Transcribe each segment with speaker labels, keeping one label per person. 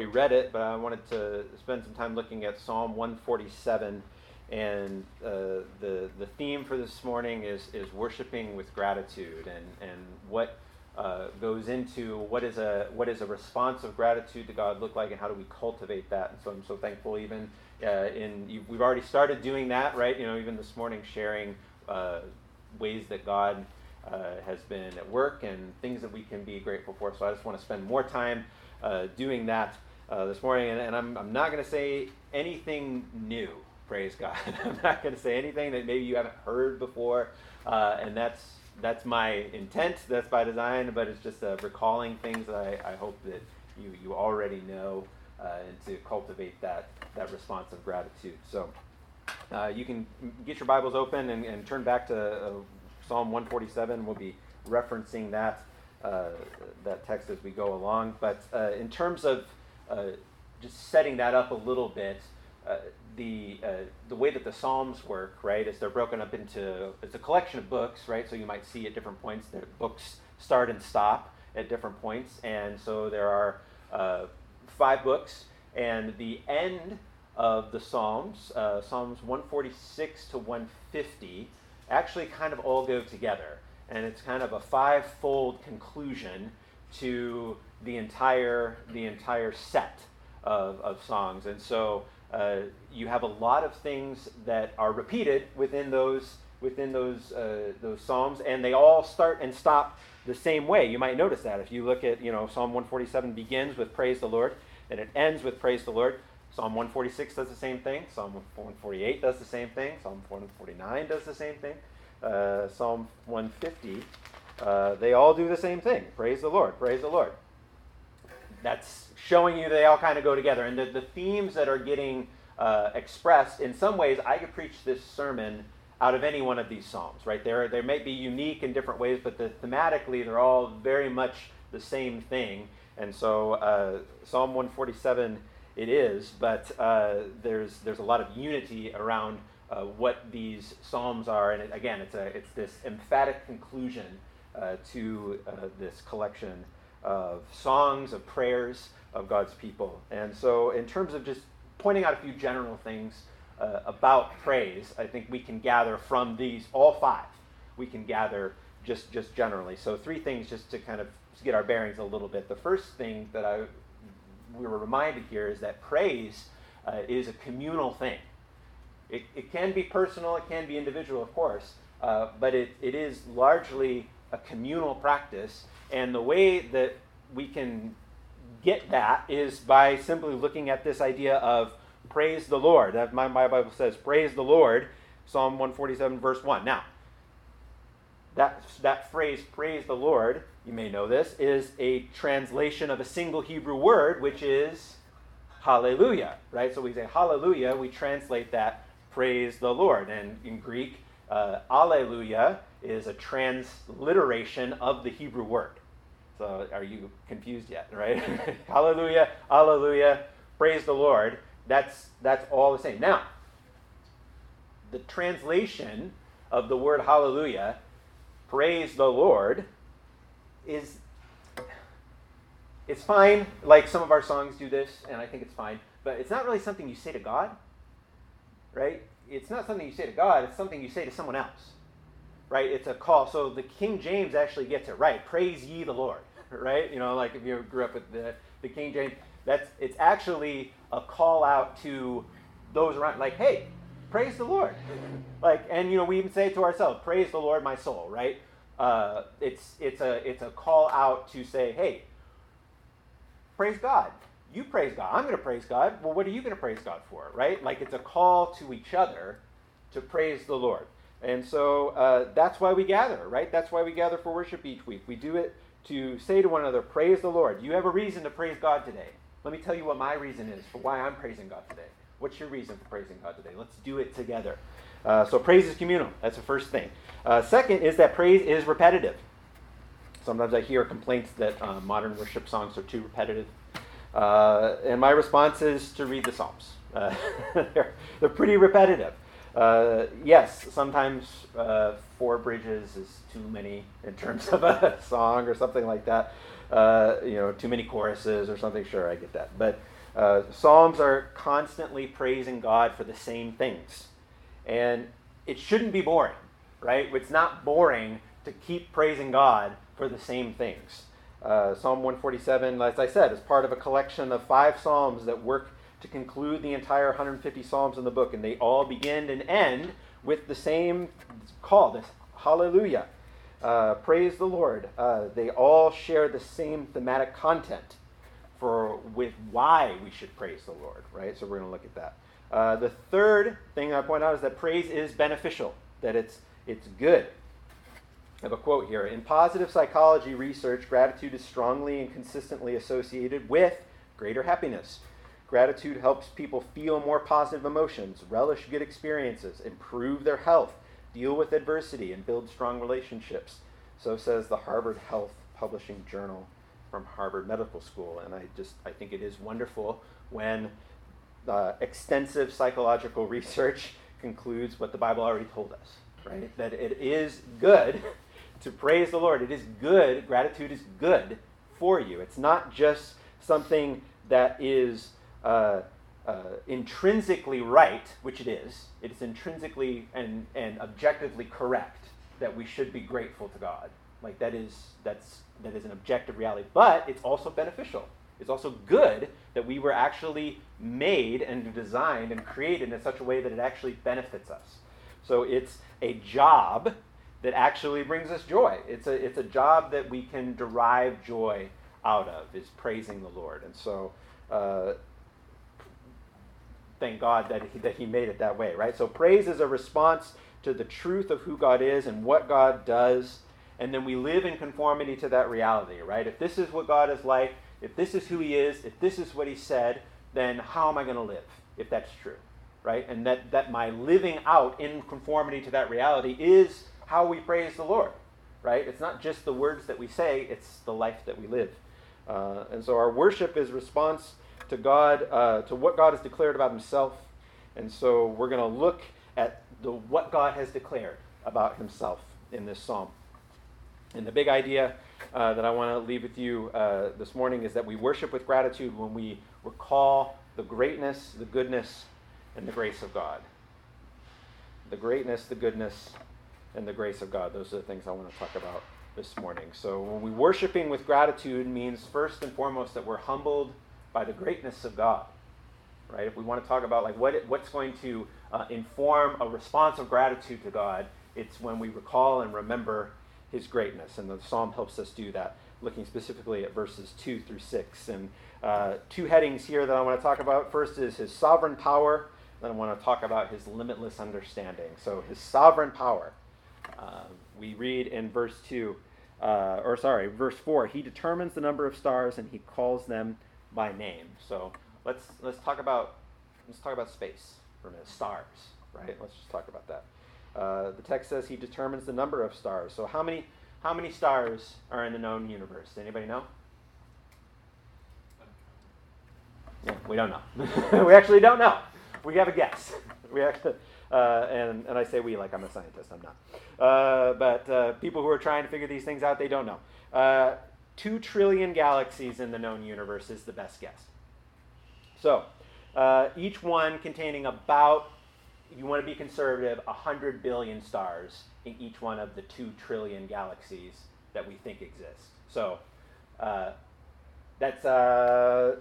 Speaker 1: already read it, but I wanted to spend some time looking at Psalm 147. And uh, the, the theme for this morning is, is worshiping with gratitude and, and what uh, goes into what is, a, what is a response of gratitude to God look like and how do we cultivate that. And so I'm so thankful even uh, in, we've already started doing that, right? You know, even this morning sharing uh, ways that God uh, has been at work and things that we can be grateful for. So I just want to spend more time uh, doing that uh, this morning. And, and I'm, I'm not going to say anything new, praise God. I'm not going to say anything that maybe you haven't heard before. Uh, and that's, that's my intent, that's by design, but it's just uh, recalling things that I, I hope that you, you already know uh, and to cultivate that, that response of gratitude. So you can get your Bibles open and, and turn back to Psalm 147. We'll be referencing that uh, that text as we go along. But uh, in terms of uh, just setting that up a little bit, uh, the uh, the way that the Psalms work, right, is they're broken up into it's a collection of books, right. So you might see at different points that books start and stop at different points, and so there are uh, five books, and the end of the Psalms, Psalms 146 to 150 actually kind of all go together. And it's kind of a five-fold conclusion to the entire the entire set of, of songs. And so uh, you have a lot of things that are repeated within those within those uh, those psalms, and they all start and stop the same way. You might notice that if you look at you know Psalm 147 begins with praise the Lord, and it ends with praise the Lord. Psalm 146 does the same thing. Psalm 148 does the same thing. Psalm 149 does the same thing uh, Psalm 150, uh, they all do the same thing. Praise the Lord, praise the Lord. That's showing you they all kind of go together. And the, the themes that are getting uh, expressed, in some ways, I could preach this sermon out of any one of these Psalms, right? They're, they may be unique in different ways, but the, thematically, they're all very much the same thing. And so, uh, Psalm 147 it is, but uh, there's, there's a lot of unity around uh, what these psalms are, and it, again, it's a it's this emphatic conclusion uh, to uh, this collection of songs of prayers of God's people. And so, in terms of just pointing out a few general things uh, about praise, I think we can gather from these all five. We can gather just just generally. So, three things just to kind of get our bearings a little bit. The first thing that I we were reminded here is that praise uh, is a communal thing. It, it can be personal, it can be individual, of course, uh, but it, it is largely a communal practice. And the way that we can get that is by simply looking at this idea of praise the Lord. That my, my Bible says, praise the Lord, Psalm 147, verse 1. Now, that, that phrase, praise the Lord, you may know this, is a translation of a single Hebrew word, which is hallelujah, right? So we say hallelujah, we translate that praise the Lord. And in Greek, uh, alleluia is a transliteration of the Hebrew word. So are you confused yet, right? hallelujah, hallelujah, praise the Lord. That's, that's all the same. Now, the translation of the word hallelujah, praise the Lord, is it's fine. Like some of our songs do this, and I think it's fine. But it's not really something you say to God right? It's not something you say to God, it's something you say to someone else, right? It's a call. So the King James actually gets it right. Praise ye the Lord, right? You know, like if you grew up with the, the King James, that's it's actually a call out to those around, like, hey, praise the Lord. like, and you know, we even say to ourselves, praise the Lord, my soul, right? Uh, it's it's a it's a call out to say, hey, praise God you praise God. I'm going to praise God. Well, what are you going to praise God for, right? Like it's a call to each other to praise the Lord. And so uh, that's why we gather, right? That's why we gather for worship each week. We do it to say to one another, Praise the Lord. You have a reason to praise God today. Let me tell you what my reason is for why I'm praising God today. What's your reason for praising God today? Let's do it together. Uh, so praise is communal. That's the first thing. Uh, second is that praise is repetitive. Sometimes I hear complaints that uh, modern worship songs are too repetitive. Uh, and my response is to read the Psalms. Uh, they're, they're pretty repetitive. Uh, yes, sometimes uh, four bridges is too many in terms of a song or something like that. uh, you know, too many choruses or something. Sure, I get that. But uh, Psalms are constantly praising God for the same things. And it shouldn't be boring, right? It's not boring to keep praising God for the same things. Uh, Psalm 147, as I said, is part of a collection of five Psalms that work to conclude the entire 150 Psalms in the book. And they all begin and end with the same call, this hallelujah. Uh, praise the Lord. Uh, they all share the same thematic content for with why we should praise the Lord, right? So we're going to look at that. Uh, the third thing I point out is that praise is beneficial, that it's it's good. I have a quote here. In positive psychology research, gratitude is strongly and consistently associated with greater happiness. Gratitude helps people feel more positive emotions, relish good experiences, improve their health, deal with adversity, and build strong relationships. So says the Harvard Health Publishing Journal from Harvard Medical School. And I just I think it is wonderful when uh, extensive psychological research concludes what the Bible already told us, right? That it is good to praise the Lord. It is good. Gratitude is good for you. It's not just something that is uh, uh, intrinsically right, which it is. It is intrinsically and, and objectively correct that we should be grateful to God. Like that is that's that is an objective reality. But it's also beneficial. It's also good that we were actually made and designed and created in such a way that it actually benefits us. So it's a job that actually brings us joy. It's a, it's a job that we can derive joy out of, is praising the Lord. And so uh, thank God that he, that he made it that way, right? So praise is a response to the truth of who God is and what God does, and then we live in conformity to that reality, right? If this is what God is like, if this is who he is, if this is what he said, then how am I going to live if that's true, right? And that, that my living out in conformity to that reality is how we praise the Lord, right? It's not just the words that we say, it's the life that we live. Uh, and so our worship is response to God, uh, to what God has declared about himself. And so we're going to look at the, what God has declared about himself in this psalm. And the big idea uh, that I want to leave with you uh, this morning is that we worship with gratitude when we recall the greatness, the goodness, and the grace of God. The greatness, the goodness, and the grace of God. Those are the things I want to talk about this morning. So when we worshiping with gratitude means first and foremost that we're humbled by the greatness of God. Right? If we want to talk about like what what's going to uh, inform a response of gratitude to God, it's when we recall and remember His greatness, and the psalm helps us do that. Looking specifically at verses two through six, and uh, two headings here that I want to talk about. First is His sovereign power. Then I want to talk about His limitless understanding. So His sovereign power. Uh, we read in verse two, uh, or sorry, verse four. He determines the number of stars, and He calls them by name. So let's let's talk about let's talk about space for a minute. Stars, right? Let's just talk about that. Uh, the text says he determines the number of stars. So how many how many stars are in the known universe? Anybody know? Yeah, we don't know. we actually don't know. We have a guess. We actually, uh, and, and I say we like I'm a scientist. I'm not. Uh, but uh, people who are trying to figure these things out, they don't know. Uh, 2 trillion galaxies in the known universe is the best guess. So, uh, each one containing about, you want to be conservative, 100 billion stars in each one of the 2 trillion galaxies that we think exist. So, uh, that's uh,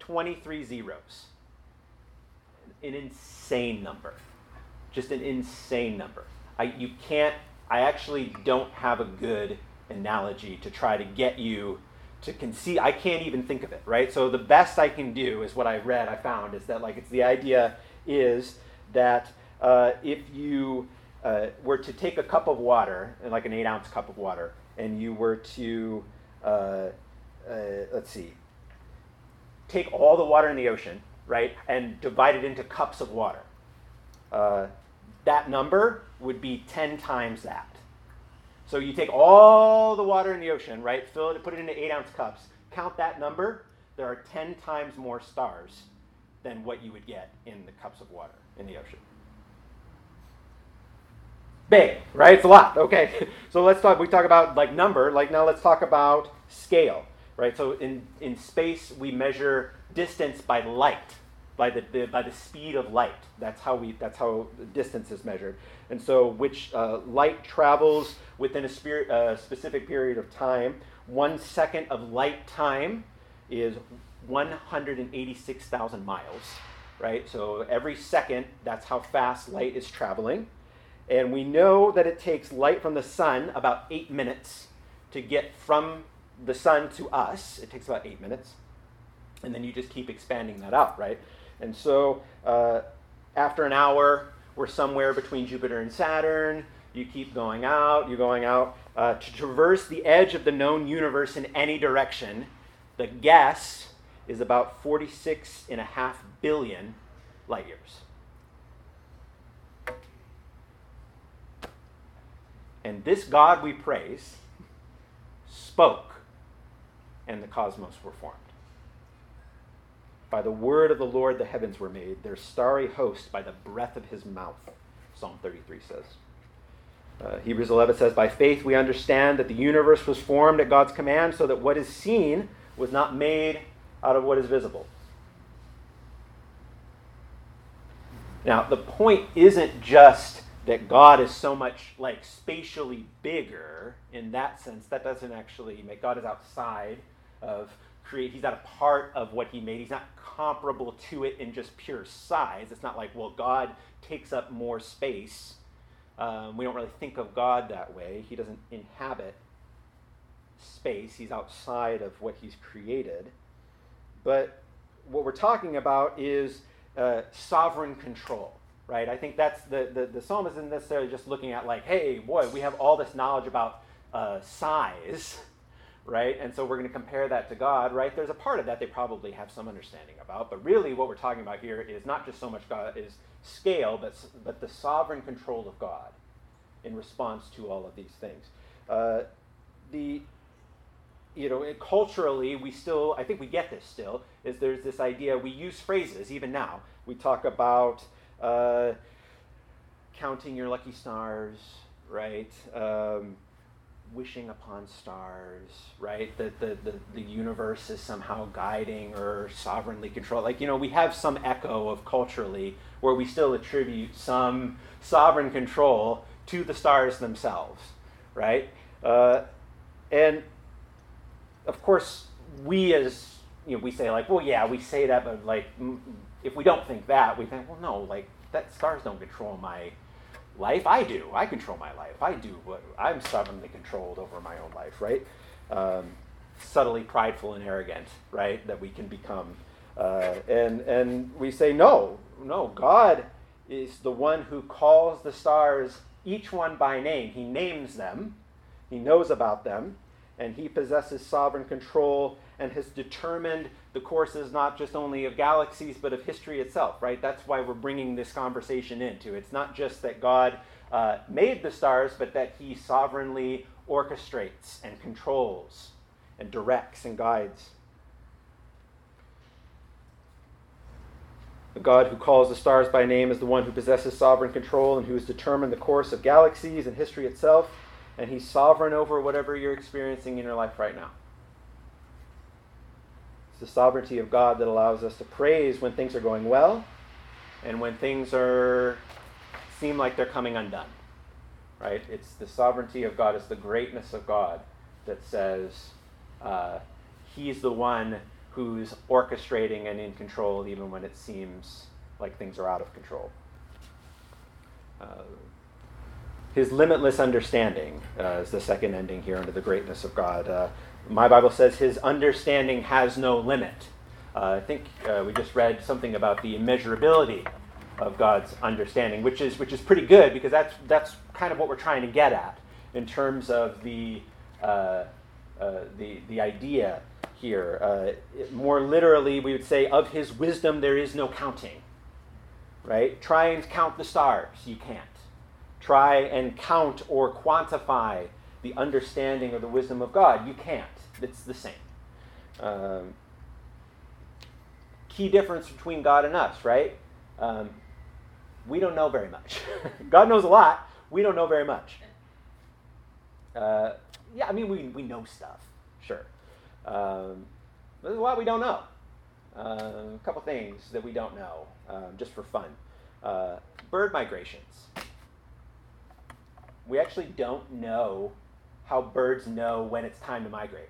Speaker 1: 23 zeros. An insane number. Just an insane number. I, you can't, I actually don't have a good analogy to try to get you to conceive. I can't even think of it, right? So the best I can do is what I read, I found, is that like it's the idea is that uh, if you uh, were to take a cup of water, like an eight ounce cup of water, and you were to, uh, uh, let's see, take all the water in the ocean, right, and divide it into cups of water, uh, that number would be 10 times that. So you take all the water in the ocean, right? Fill it, put it into eight ounce cups. Count that number. There are 10 times more stars than what you would get in the cups of water in the ocean. Big, right? It's a lot. Okay. So let's talk. We talk about like number. Like now, let's talk about scale. right? So in, in space, we measure distance by light, by the, the by the speed of light. That's how we that's how distance is measured. And so, which uh, light travels within a spirit, uh, specific period of time. One second of light time is 186,000 miles, right? So every second, that's how fast light is traveling. And we know that it takes light from the sun about eight minutes to get from the sun to us. It takes about eight minutes. And then you just keep expanding that out, right? And so uh, after an hour, we're somewhere between Jupiter and Saturn. You keep going out, you're going out. Uh, to traverse the edge of the known universe in any direction, the guess is about 46 and a half billion light years. And this God we praise spoke, and the cosmos were formed. By the word of the Lord the heavens were made, their starry host by the breath of his mouth, Psalm 33 says. Uh, Hebrews 11 says, By faith we understand that the universe was formed at God's command, so that what is seen was not made out of what is visible. Now, the point isn't just that God is so much like spatially bigger in that sense. That doesn't actually make God is outside of create. He's not a part of what he made. He's not comparable to it in just pure size. It's not like, well, God takes up more space. Um, we don't really think of God that way. He doesn't inhabit space, He's outside of what He's created. But what we're talking about is uh, sovereign control, right? I think that's the, the, the psalmist isn't necessarily just looking at, like, hey, boy, we have all this knowledge about uh, size right? And so we're going to compare that to God, right? There's a part of that they probably have some understanding about, but really what we're talking about here is not just so much God is scale, but but the sovereign control of God in response to all of these things. Uh, the you know, culturally, we still, I think we get this still, is there's this idea, we use phrases even now. We talk about uh, counting your lucky stars, right? Um, wishing upon stars, right? That the, the, the universe is somehow guiding or sovereignly controlled. Like, you know, we have some echo of culturally where we still attribute some sovereign control to the stars themselves, right? Uh, and of course, we as, you know, we say, like, well, yeah, we say that, but like, if we don't think that, we think, well, no, like, that stars don't control my life. I do. I control my life. I do what I'm sovereignly controlled over my own life, right? Um, subtly prideful and arrogant, right? That we can become. Uh, and, and we say, no, no, God is the one who calls the stars, each one by name. He names them, He knows about them, and He possesses sovereign control and has determined the courses not just only of galaxies but of history itself right? That's why we're bringing this conversation into. It's not just that god uh, made the stars but that he sovereignly orchestrates and controls and directs and guides. The god who calls the stars by name is the one who possesses sovereign control and who has determined the course of galaxies and history itself and he's sovereign over whatever you're experiencing in your life right now it's the sovereignty of God that allows us to praise when things are going well and when things are seem like they're coming undone. Right? It's the sovereignty of God, it's the greatness of God that says uh, He's the one who's orchestrating and in control even when it seems like things are out of control. Uh, his limitless understanding uh, is the second ending here under the greatness of God. Uh, my Bible says his understanding has no limit. Uh, I think uh, we just read something about the immeasurability of God's understanding, which is which is pretty good because that's that's kind of what we're trying to get at in terms of the uh, uh the the idea here. Uh, it, more literally, we would say, of His wisdom there is no counting. Right? Try and count the stars. You can't. Try and count or quantify the understanding or the wisdom of God. You can't. It's the same. Um, key difference between God and us, right? Um, we don't know very much. God knows a lot. We don't know very much. Uh, yeah, I mean, we, we know stuff, sure. Um, there's a lot we don't know. Uh, a couple things that we don't know, um, just for fun. Uh, bird migrations. We actually don't know how birds know when it's time to migrate.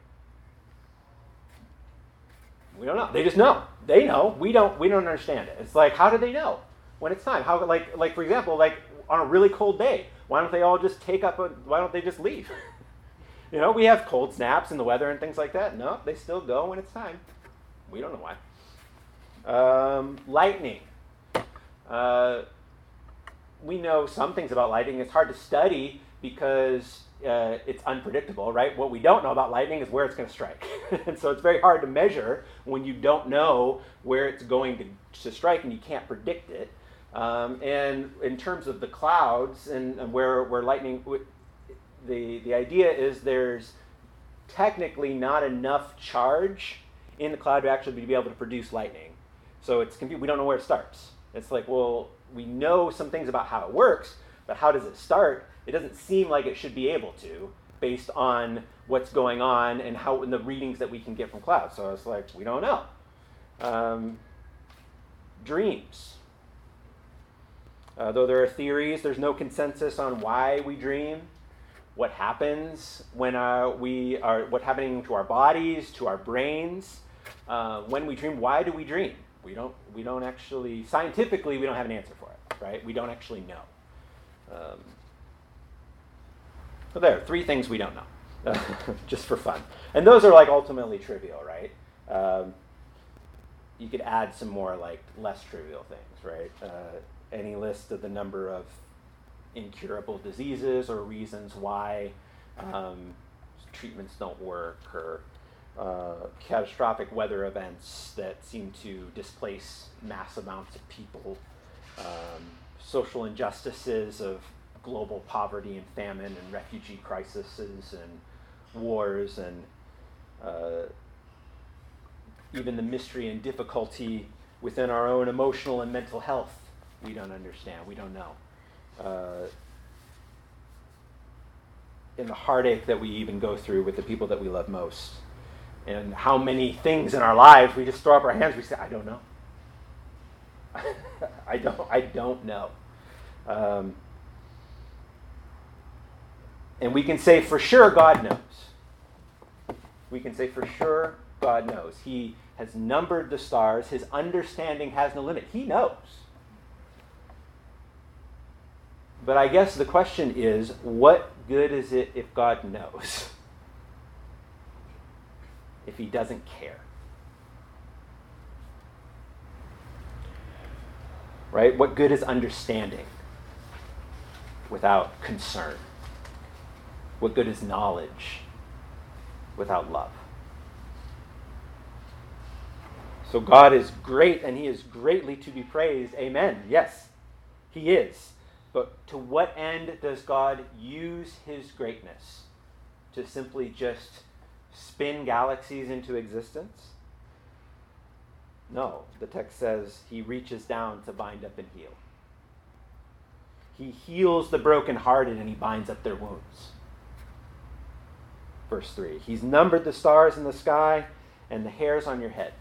Speaker 1: We don't know. They just know. They know. We don't. We don't understand it. It's like, how do they know when it's time? How, like, like for example, like on a really cold day, why don't they all just take up? A, why don't they just leave? you know, we have cold snaps in the weather and things like that. No, they still go when it's time. We don't know why. Um, lightning. Uh, we know some things about lightning. It's hard to study because uh, it's unpredictable, right? What we don't know about lightning is where it's going to strike. and so it's very hard to measure when you don't know where it's going to, to strike and you can't predict it. Um, and in terms of the clouds and, and where, where lightning, the, the idea is there's technically not enough charge in the cloud to actually be able to produce lightning. So it's we don't know where it starts. It's like, well, we know some things about how it works, but how does it start? It doesn't seem like it should be able to, based on what's going on and how and the readings that we can get from clouds. So it's like we don't know. Um, dreams. Uh, though there are theories, there's no consensus on why we dream, what happens when uh, we are, what's happening to our bodies, to our brains, uh, when we dream. Why do we dream? We don't, we don't actually, scientifically, we don't have an answer for it, right? We don't actually know. Um, so there, three things we don't know, just for fun. And those are like ultimately trivial, right? Um, you could add some more like less trivial things, right? Uh, any list of the number of incurable diseases or reasons why um, treatments don't work or uh, catastrophic weather events that seem to displace mass amounts of people, um, social injustices of global poverty and famine and refugee crises and wars and uh, even the mystery and difficulty within our own emotional and mental health we don't understand we don't know. Uh, in the heartache that we even go through with the people that we love most. And how many things in our lives we just throw up our hands we say i don't know i don't i don't know um, and we can say for sure God knows. We can say for sure God knows. He has numbered the stars, his understanding has no limit. He knows. But I guess the question is what good is it if God knows? If he doesn't care? Right? What good is understanding without concern? What good is knowledge without love? So God is great and he is greatly to be praised. Amen. Yes, he is. But to what end does God use his greatness? To simply just spin galaxies into existence? No, the text says he reaches down to bind up and heal. He heals the brokenhearted and he binds up their wounds verse 3. He's numbered the stars in the sky and the hairs on your head.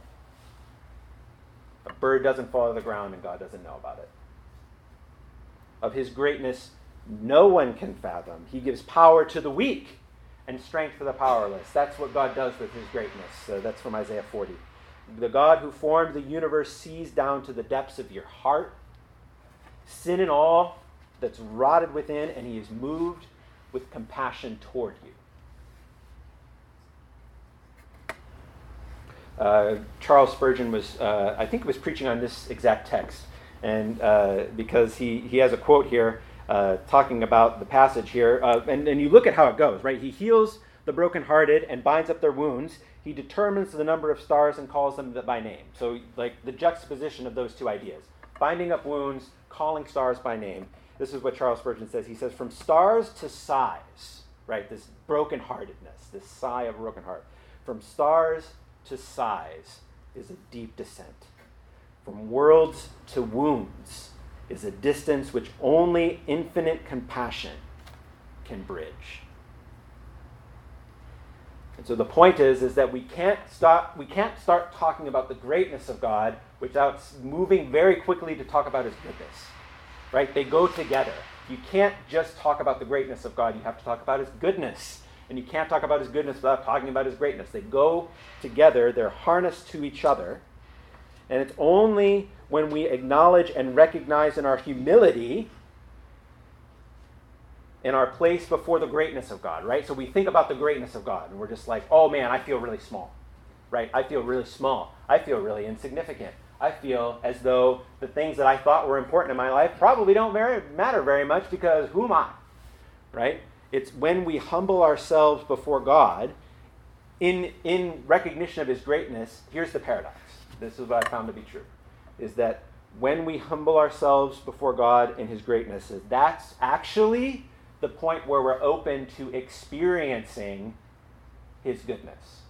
Speaker 1: A bird doesn't fall to the ground and God doesn't know about it. Of his greatness, no one can fathom. He gives power to the weak and strength to the powerless. That's what God does with his greatness. So that's from Isaiah 40. The God who formed the universe sees down to the depths of your heart, sin and all that's rotted within, and he is moved with compassion toward you. Uh, Charles Spurgeon was, uh, I think, was preaching on this exact text, and uh, because he he has a quote here uh, talking about the passage here, uh, and and you look at how it goes, right? He heals the brokenhearted and binds up their wounds. He determines the number of stars and calls them by name. So, like the juxtaposition of those two ideas: binding up wounds, calling stars by name. This is what Charles Spurgeon says. He says, "From stars to sighs, right? This brokenheartedness, this sigh of a broken heart. From stars to sighs is a deep descent. From worlds to wounds is a distance which only infinite compassion can bridge. And so the point is, is that we can't stop, we can't start talking about the greatness of God without moving very quickly to talk about His goodness. Right? They go together. You can't just talk about the greatness of God. You have to talk about His goodness. And you can't talk about His goodness without talking about His greatness. They go together. They're harnessed to each other. And it's only when we acknowledge and recognize in our humility in our place before the greatness of God, right? So we think about the greatness of God and we're just like, oh man, I feel really small, right? I feel really small. I feel really insignificant. I feel as though the things that I thought were important in my life probably don't very, matter very much because who am I, right? It's when we humble ourselves before God in, in recognition of his greatness. Here's the paradox. This is what I found to be true is that when we humble ourselves before God in his greatness, that's actually the point where we're open to experiencing his goodness.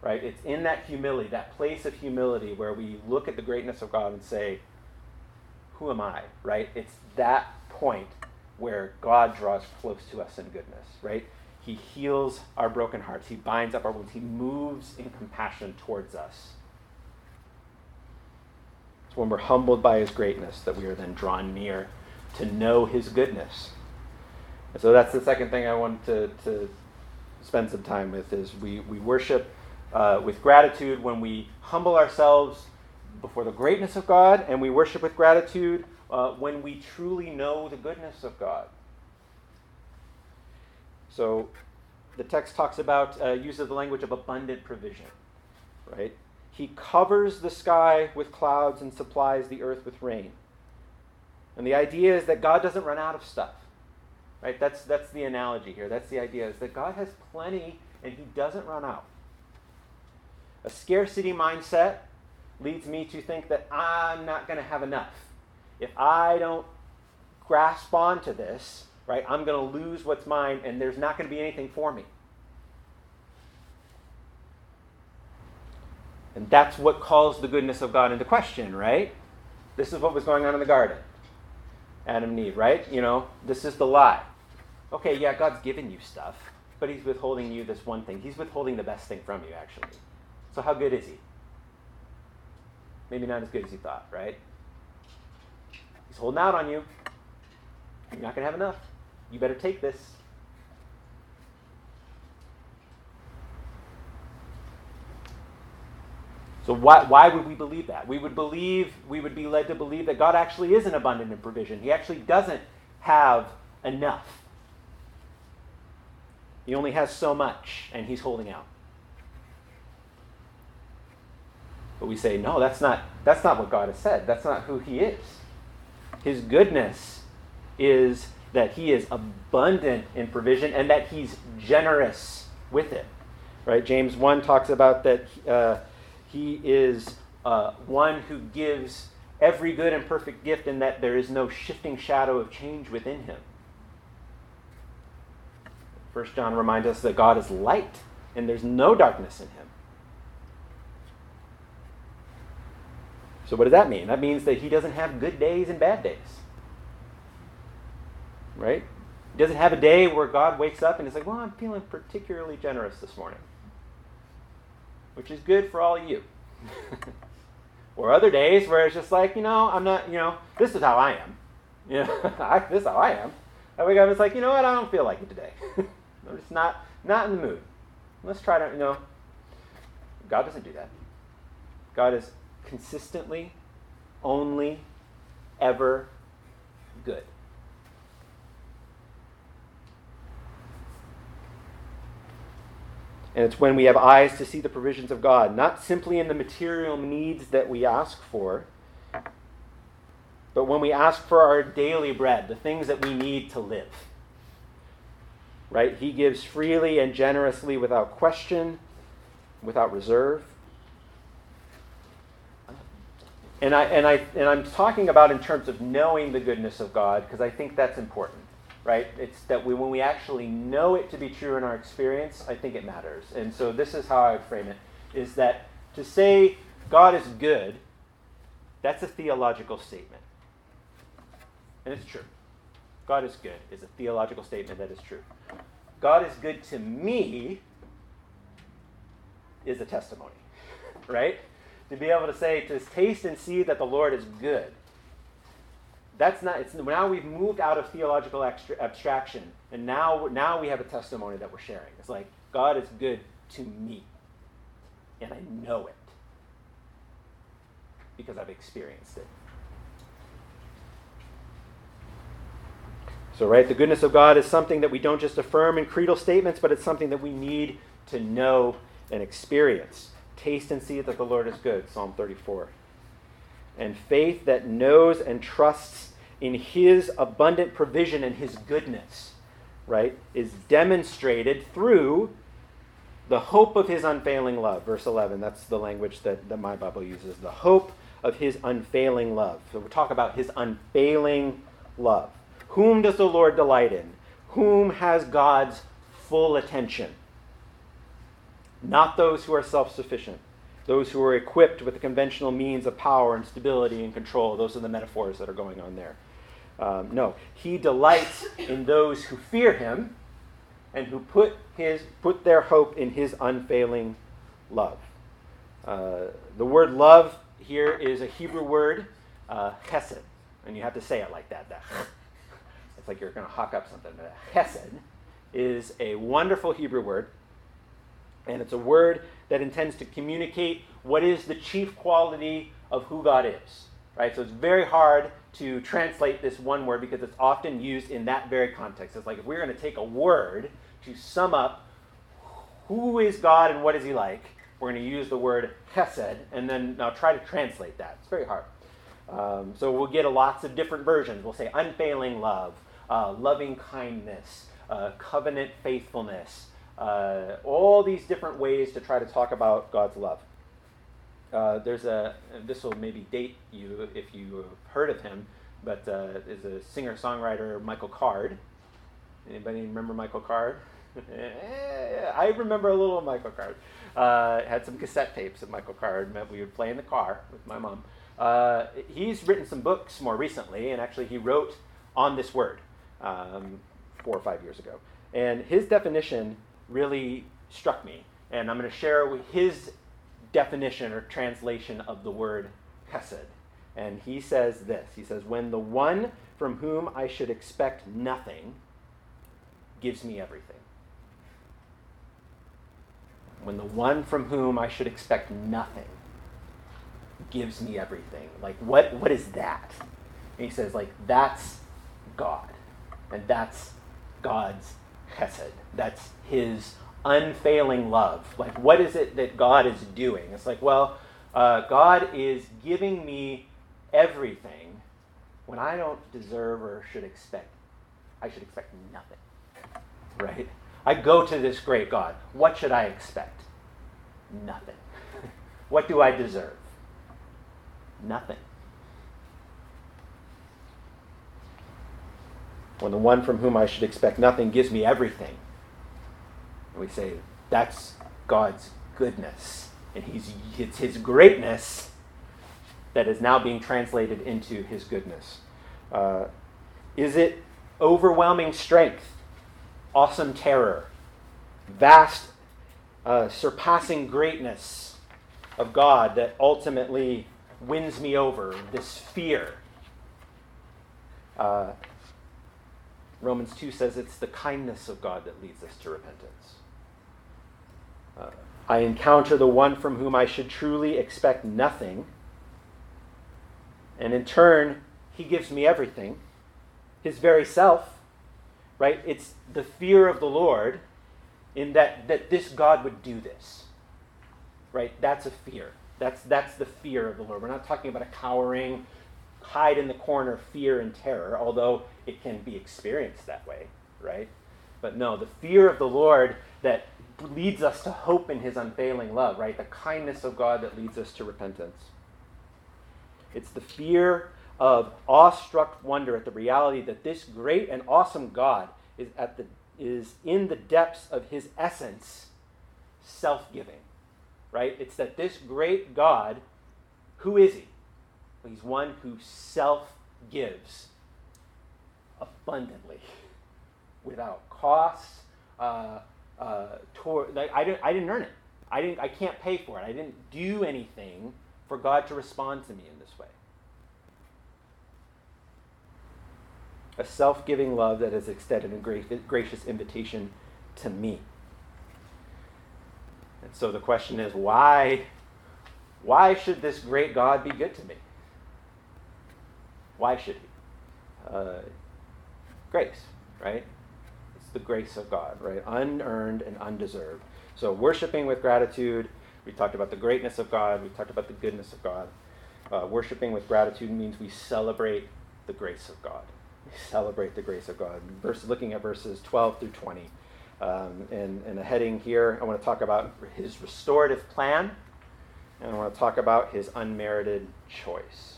Speaker 1: Right? It's in that humility, that place of humility where we look at the greatness of God and say, Who am I? Right? It's that point where God draws close to us in goodness, right? He heals our broken hearts. He binds up our wounds. He moves in compassion towards us. It's when we're humbled by his greatness that we are then drawn near to know his goodness. So that's the second thing I want to, to spend some time with is we, we worship uh, with gratitude when we humble ourselves before the greatness of God, and we worship with gratitude uh, when we truly know the goodness of God. So the text talks about uh, use of the language of abundant provision, right? He covers the sky with clouds and supplies the earth with rain. And the idea is that God doesn't run out of stuff. Right? That's, that's the analogy here. That's the idea is that God has plenty and he doesn't run out. A scarcity mindset leads me to think that I'm not going to have enough. If I don't grasp onto this, right, I'm going to lose what's mine and there's not going to be anything for me. And that's what calls the goodness of God into question, right? This is what was going on in the garden. Adam and Eve, right? You know, this is the lie. Okay, yeah, God's given you stuff, but He's withholding you this one thing. He's withholding the best thing from you, actually. So, how good is He? Maybe not as good as you thought, right? He's holding out on you. You're not going to have enough. You better take this. So why, why would we believe that? We would believe, we would be led to believe that God actually is an abundant in provision. He actually doesn't have enough. He only has so much, and he's holding out. But we say, no, that's not, that's not what God has said. That's not who he is. His goodness is that he is abundant in provision and that he's generous with it. Right? James 1 talks about that uh, he is uh, one who gives every good and perfect gift, and that there is no shifting shadow of change within him. First John reminds us that God is light, and there's no darkness in him. So, what does that mean? That means that he doesn't have good days and bad days. Right? He doesn't have a day where God wakes up and is like, well, I'm feeling particularly generous this morning which is good for all of you. or other days where it's just like, you know, I'm not, you know, this is how I am. You know, I, this is how I am. I wake up, and it's like, you know what, I don't feel like it today. I'm just not, not in the mood. Let's try to, you know, God doesn't do that. God is consistently, only, ever good. And it's when we have eyes to see the provisions of God, not simply in the material needs that we ask for, but when we ask for our daily bread, the things that we need to live. Right? He gives freely and generously without question, without reserve. And, I, and, I, and I'm talking about in terms of knowing the goodness of God because I think that's important right? It's that we, when we actually know it to be true in our experience, I think it matters. And so this is how I would frame it: is that to say God is good, that's a theological statement, and it's true. God is good is a theological statement that is true. God is good to me is a testimony, right? To be able to say, to taste and see that the Lord is good. That's not, it's, now we've moved out of theological extra, abstraction, and now, now we have a testimony that we're sharing. It's like, God is good to me, and I know it because I've experienced it. So, right, the goodness of God is something that we don't just affirm in creedal statements, but it's something that we need to know and experience. Taste and see that the Lord is good, Psalm 34. And faith that knows and trusts in His abundant provision and His goodness, right, is demonstrated through the hope of His unfailing love. Verse 11, that's the language that, that my Bible uses. The hope of His unfailing love. So we'll talk about His unfailing love. Whom does the Lord delight in? Whom has God's full attention? Not those who are self sufficient, those who are equipped with the conventional means of power and stability and control. Those are the metaphors that are going on there. Um, no, he delights in those who fear him and who put, his, put their hope in his unfailing love. Uh, the word love here is a Hebrew word, uh, chesed, and you have to say it like that. that it's like you're going to hawk up something. But chesed is a wonderful Hebrew word, and it's a word that intends to communicate what is the chief quality of who God is. Right? So it's very hard to translate this one word because it's often used in that very context. It's like if we're going to take a word to sum up who is God and what is he like, we're going to use the word chesed and then now try to translate that. It's very hard. Um, so we'll get a lots of different versions. We'll say unfailing love, uh, loving kindness, uh, covenant faithfulness, uh, all these different ways to try to talk about God's love. Uh, there's a, this will maybe date you if you have heard of him, but uh, is a singer songwriter, Michael Card. Anybody remember Michael Card? I remember a little Michael Card. Uh, had some cassette tapes of Michael Card. that We would play in the car with my mom. Uh, he's written some books more recently, and actually he wrote on this word um, four or five years ago. And his definition really struck me. And I'm going to share his definition or translation of the word chesed. And he says this He says, When the one from whom I should expect nothing gives me everything. When the one from whom I should expect nothing gives me everything. Like, what, what is that? And he says, like, that's God. And that's God's chesed. That's his unfailing love. Like, what is it that God is doing? It's like, well, uh, God is giving me everything when I don't deserve or should expect. I should expect nothing. Right? I go to this great God. What should I expect? Nothing. what do I deserve? Nothing. When the one from whom I should expect nothing gives me everything. And we say, that's God's goodness. And he's, it's his greatness that is now being translated into his goodness. Uh, is it overwhelming strength, awesome terror, vast, uh, surpassing greatness of God that ultimately wins me over, this fear? Uh, Romans 2 says it's the kindness of God that leads us to repentance. Uh, I encounter the one from whom I should truly expect nothing, and in turn, he gives me everything, his very self, right? It's the fear of the Lord in that, that this God would do this, right? That's a fear. That's, that's the fear of the Lord. We're not talking about a cowering, hide in the corner fear and terror, although it can be experienced that way, right? But no, the fear of the Lord that leads us to hope in his unfailing love, right? The kindness of God that leads us to repentance. It's the fear of awestruck wonder at the reality that this great and awesome God is at the is in the depths of his essence self-giving. Right? It's that this great God, who is he? He's one who self gives abundantly without costs. Uh, uh, tor- I, didn't, I didn't earn it. I, didn't, I can't pay for it. I didn't do anything for God to respond to me in this way. A self giving love that has extended a gracious invitation to me. And so the question is why, why should this great God be good to me? Why should he? Uh, grace, right? It's the grace of God, right? Unearned and undeserved. So, worshiping with gratitude, we talked about the greatness of God, we talked about the goodness of God. Uh, worshiping with gratitude means we celebrate the grace of God. We celebrate the grace of God. Verse, looking at verses 12 through 20. Um, and, and a heading here, I want to talk about his restorative plan, and I want to talk about his unmerited choice.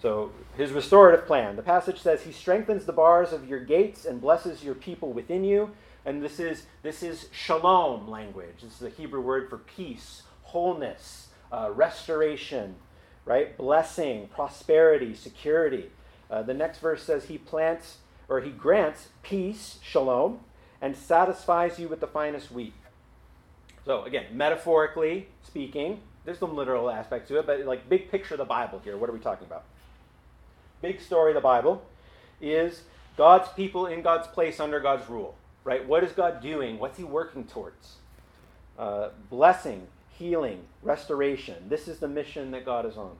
Speaker 1: So, his restorative plan. The passage says, He strengthens the bars of your gates and blesses your people within you. And this is, this is shalom language. This is the Hebrew word for peace, wholeness, uh, restoration, right? Blessing, prosperity, security. Uh, the next verse says, He plants or He grants peace, shalom, and satisfies you with the finest wheat. So, again, metaphorically speaking, there's some literal aspect to it, but like big picture of the Bible here, what are we talking about? Big story of the Bible is God's people in God's place under God's rule, right? What is God doing? What's He working towards? Uh, blessing, healing, restoration. This is the mission that God is on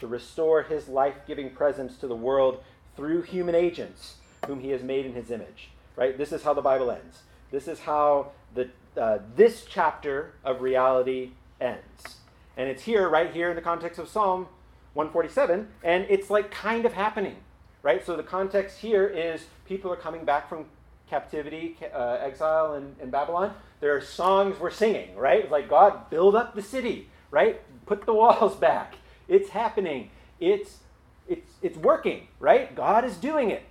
Speaker 1: to restore His life giving presence to the world through human agents whom He has made in His image right? This is how the Bible ends. This is how the, uh, this chapter of reality ends. And it's here, right here in the context of Psalm 147, and it's like kind of happening, right? So the context here is people are coming back from captivity, uh, exile in, in Babylon. There are songs we're singing, right? It's like, God, build up the city, right? Put the walls back. It's happening. It's, it's, it's working, right? God is doing it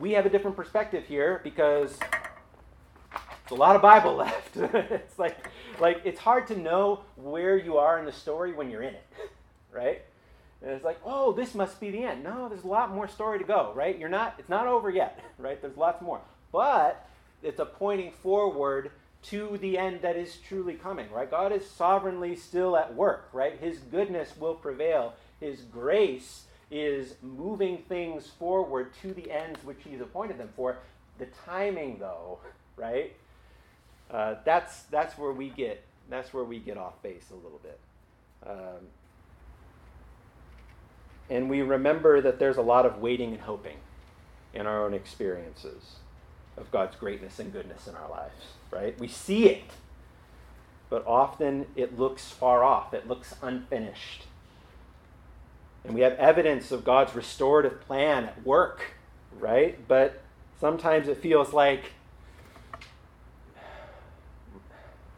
Speaker 1: we have a different perspective here because it's a lot of Bible left. it's like, like it's hard to know where you are in the story when you're in it, right? And it's like, oh, this must be the end. No, there's a lot more story to go, right? You're not, it's not over yet, right? There's lots more. But it's a pointing forward to the end that is truly coming, right? God is sovereignly still at work, right? His goodness will prevail. His grace is moving things forward to the ends which he's appointed them for. The timing, though, right? Uh, that's that's where we get that's where we get off base a little bit. Um, and we remember that there's a lot of waiting and hoping in our own experiences of God's greatness and goodness in our lives, right? We see it, but often it looks far off, it looks unfinished. And we have evidence of God's restorative plan at work, right? But sometimes it feels like,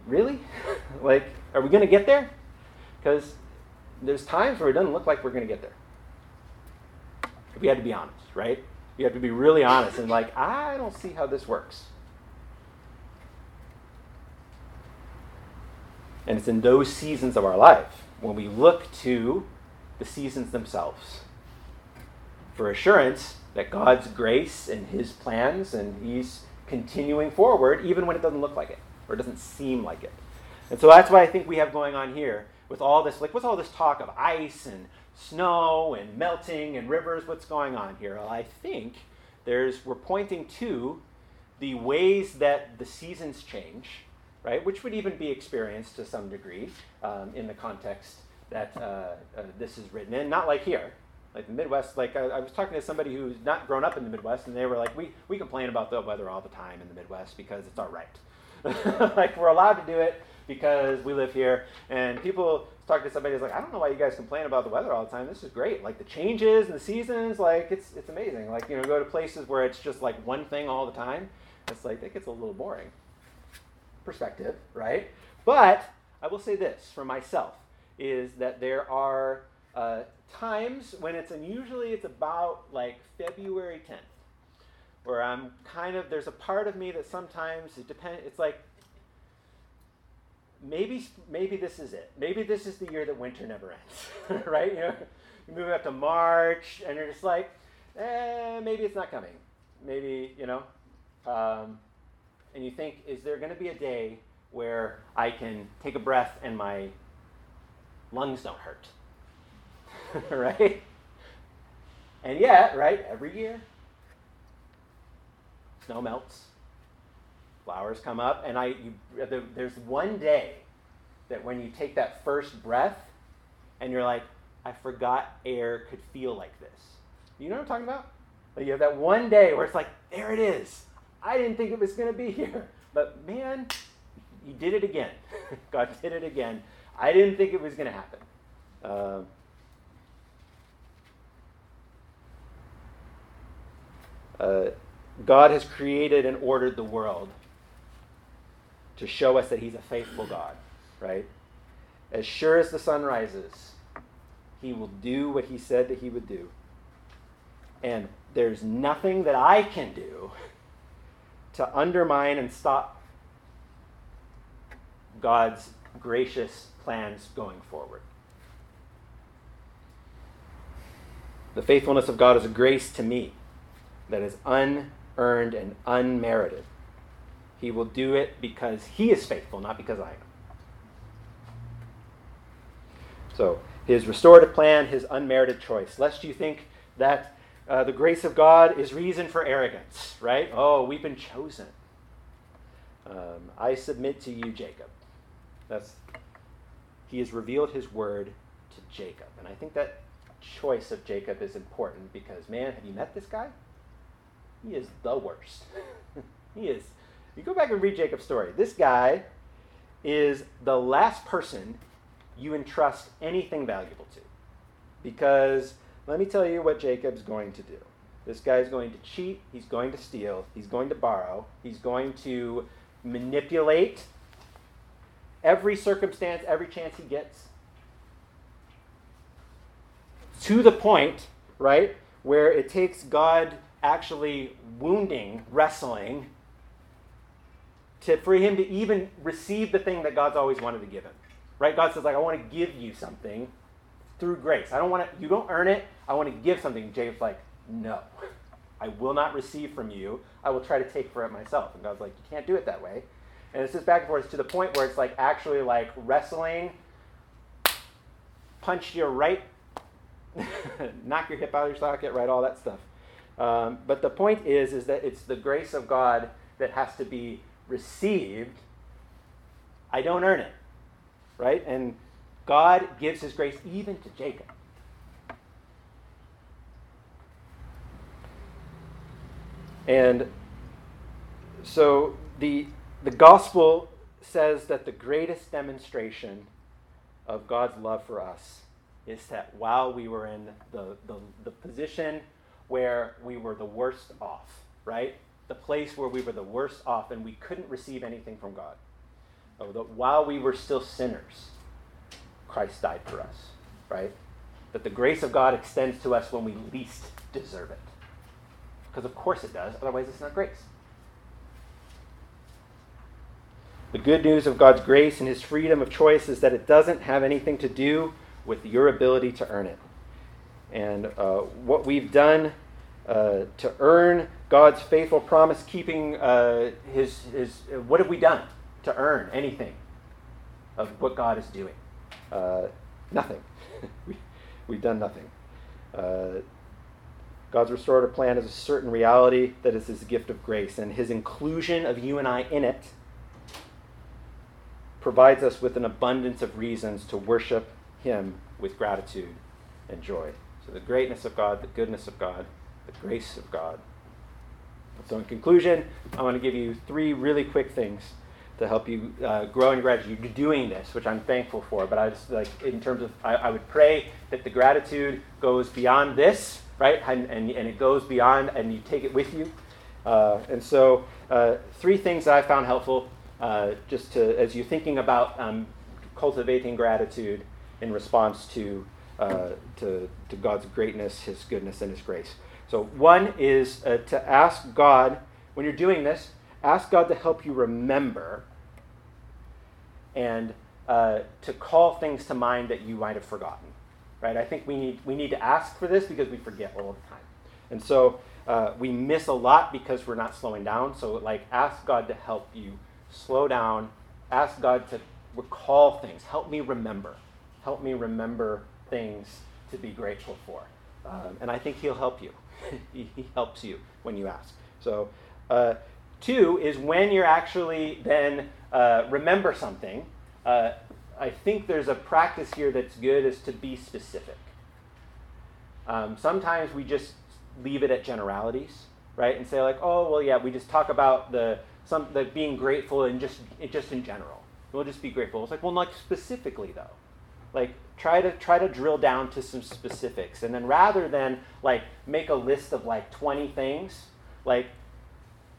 Speaker 1: really? like, are we going to get there? Because there's times where it doesn't look like we're going to get there. We have to be honest, right? We have to be really honest and like, I don't see how this works. And it's in those seasons of our life when we look to the seasons themselves for assurance that God's grace and His plans and He's continuing forward even when it doesn't look like it or doesn't seem like it. And so that's what I think we have going on here with all this, like, what's all this talk of ice and snow and melting and rivers? What's going on here? Well, I think there's, we're pointing to the ways that the seasons change, right? Which would even be experienced to some degree um, in the context that uh, uh, this is written in. Not like here, like the Midwest. Like I, I, was talking to somebody who's not grown up in the Midwest, and they were like, "We we complain about the weather all the time in the Midwest because it's our right. like we're allowed to do it because we live here." And people talk to somebody who's like, "I don't know why you guys complain about the weather all the time. This is great. Like the changes and the seasons, like it's it's amazing. Like you know, go to places where it's just like one thing all the time. It's like it gets a little boring." Perspective, right? But I will say this for myself is that there are uh, times when it's, and usually it's about like February 10th, where I'm kind of, there's a part of me that sometimes it depends, it's like, maybe, maybe this is it. Maybe this is the year that winter never ends, right? You know, you move up to March and you're just like, eh, maybe it's not coming. Maybe, you know, um, and you think, is there going to be a day where I can take a breath and my lungs don't hurt. right? And yet, right, every year, snow melts, flowers come up, and I, you, there's one day that when you take that first breath and you're like, I forgot air could feel like this. You know what I'm talking about? Like you have that one day where it's like, there it is. I didn't think it was going to be here. But man, you did it again. God did it again. I didn't think it was going to happen. Uh, uh, God has created and ordered the world to show us that He's a faithful God, right? As sure as the sun rises, He will do what He said that He would do. And there's nothing that I can do to undermine and stop God's gracious plans going forward. The faithfulness of God is a grace to me that is unearned and unmerited. He will do it because He is faithful, not because I am. So, His restorative plan, His unmerited choice. Lest you think that uh, the grace of God is reason for arrogance, right? Oh, we've been chosen. Um, I submit to you, Jacob. That's he has revealed his word to Jacob. And I think that choice of Jacob is important because, man, have you met this guy? He is the worst. he is. You go back and read Jacob's story. This guy is the last person you entrust anything valuable to. Because let me tell you what Jacob's going to do. This guy is going to cheat, he's going to steal, he's going to borrow, he's going to manipulate every circumstance, every chance he gets. To the point, right, where it takes God actually wounding, wrestling, to, for him to even receive the thing that God's always wanted to give him. Right? God says, like, I want to give you something through grace. I don't want to, you don't earn it. I want to give something. Jacob's like, no. I will not receive from you. I will try to take for it myself. And God's like, you can't do it that way. And it's just back and forth to the point where it's like actually like wrestling, punch your right, knock your hip out of your socket, right, all that stuff. Um, but the point is, is that it's the grace of God that has to be received. I don't earn it, right? And God gives His grace even to Jacob. And so the the gospel says that the greatest demonstration of God's love for us is that while we were in the, the, the, position where we were the worst off, right? The place where we were the worst off and we couldn't receive anything from God. Oh, that while we were still sinners, Christ died for us, right? That the grace of God extends to us when we least deserve it. Because of course it does, otherwise it's not grace. The good news of God's grace and his freedom of choice is that it doesn't have anything to do with your ability to earn it. And uh, what we've done uh, to earn God's faithful promise keeping, uh, his, his, what have we done to earn anything of what God is doing? Uh, nothing. we, we've done nothing. Uh, God's restorative plan is a certain reality that is his gift of grace, and his inclusion of you and I in it provides us with an abundance of reasons to worship Him with gratitude and joy. So, the greatness of God, the goodness of God, the grace of God. So, in conclusion, I want to give you three really quick things to help you uh, grow in gratitude. You're doing this, which I'm thankful for, but I just like, in terms of, I, I would pray that the gratitude goes beyond this, right? And, and, and it goes beyond, and you take it with you. Uh, and so, uh, three things that I found helpful uh, just to, as you're thinking about um, cultivating gratitude in response to, uh, to, to, God's greatness, His goodness, and His grace. So, one is uh, to ask God, when you're doing this, ask God to help you remember and uh, to call things to mind that you might have forgotten. Right? I think we need, we need to ask for this because we forget all the time. And so, uh, we miss a lot because we're not slowing down. So, like, ask God to help you slow down ask God to recall things. Help me remember. Help me remember things to be grateful for. Um, and I think He'll help you. he, he, helps you when you ask. So, uh, two is when you're actually then uh, remember something. Uh, I think there's a practice here that's good is to be specific. Um, sometimes we just leave it at generalities, right? And say like, oh well, yeah, we just talk about the some the being grateful and just it just in general. We'll just be grateful. It's like, well, not specifically though, like try to try to drill down to some specifics, and then rather than like make a list of like 20 things, like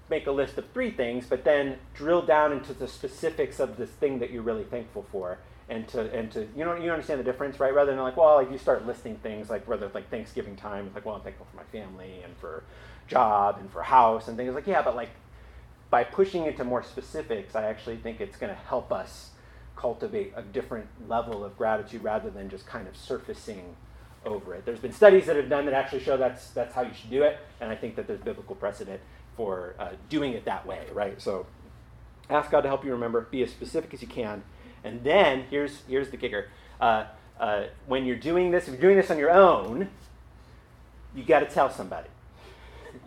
Speaker 1: make a list of three things, but then drill down into the specifics of this thing that you're really thankful for and to and to you know you understand the difference right? Rather than like well like you start listing things like whether like thanksgiving time it's like well i'm thankful for my family and for job and for house and things. Like yeah but like by pushing into more specifics i actually think it's going to help us cultivate a different level of gratitude rather than just kind of surfacing over it there's been studies that have done that actually show that's that's how you should do it and i think that there's biblical precedent for uh, doing it that way right so ask god to help you remember be as specific as you can and then here's here's the kicker: uh, uh, when you're doing this, if you're doing this on your own, you got to tell somebody.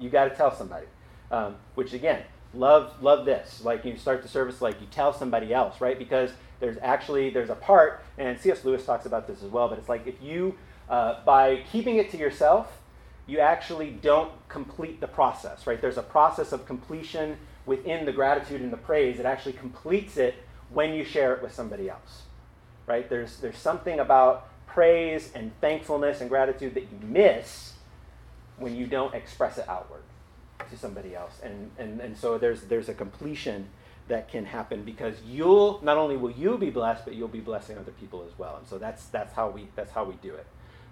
Speaker 1: You got to tell somebody. Um, which again, love love this. Like you start the service, like you tell somebody else, right? Because there's actually there's a part, and C.S. Lewis talks about this as well. But it's like if you uh, by keeping it to yourself, you actually don't complete the process, right? There's a process of completion within the gratitude and the praise. It actually completes it when you share it with somebody else. Right? There's, there's something about praise and thankfulness and gratitude that you miss when you don't express it outward to somebody else. And, and, and so there's, there's a completion that can happen because you'll not only will you be blessed, but you'll be blessing other people as well. And so that's that's how we that's how we do it.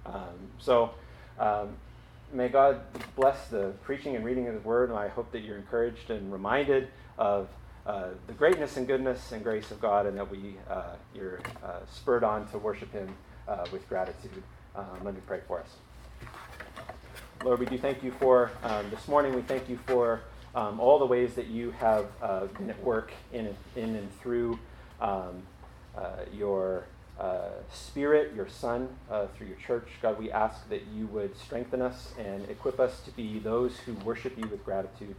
Speaker 1: Um, so um, may God bless the preaching and reading of His Word, and I hope that you're encouraged and reminded of uh, the greatness and goodness and grace of God, and that we uh, you're uh, spurred on to worship Him uh, with gratitude. Um, let me pray for us. Lord, we do thank you for um, this morning. We thank you for um, all the ways that you have uh, been at work in, in and through um, your Spirit, your Son, through your church. God, we ask that you would strengthen us and equip us to be those who worship you with gratitude,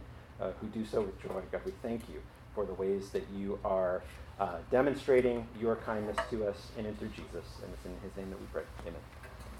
Speaker 1: who do so with joy. God, we thank you for the ways that you are uh, demonstrating your kindness to us in and through Jesus. And it's in his name that we pray. Amen.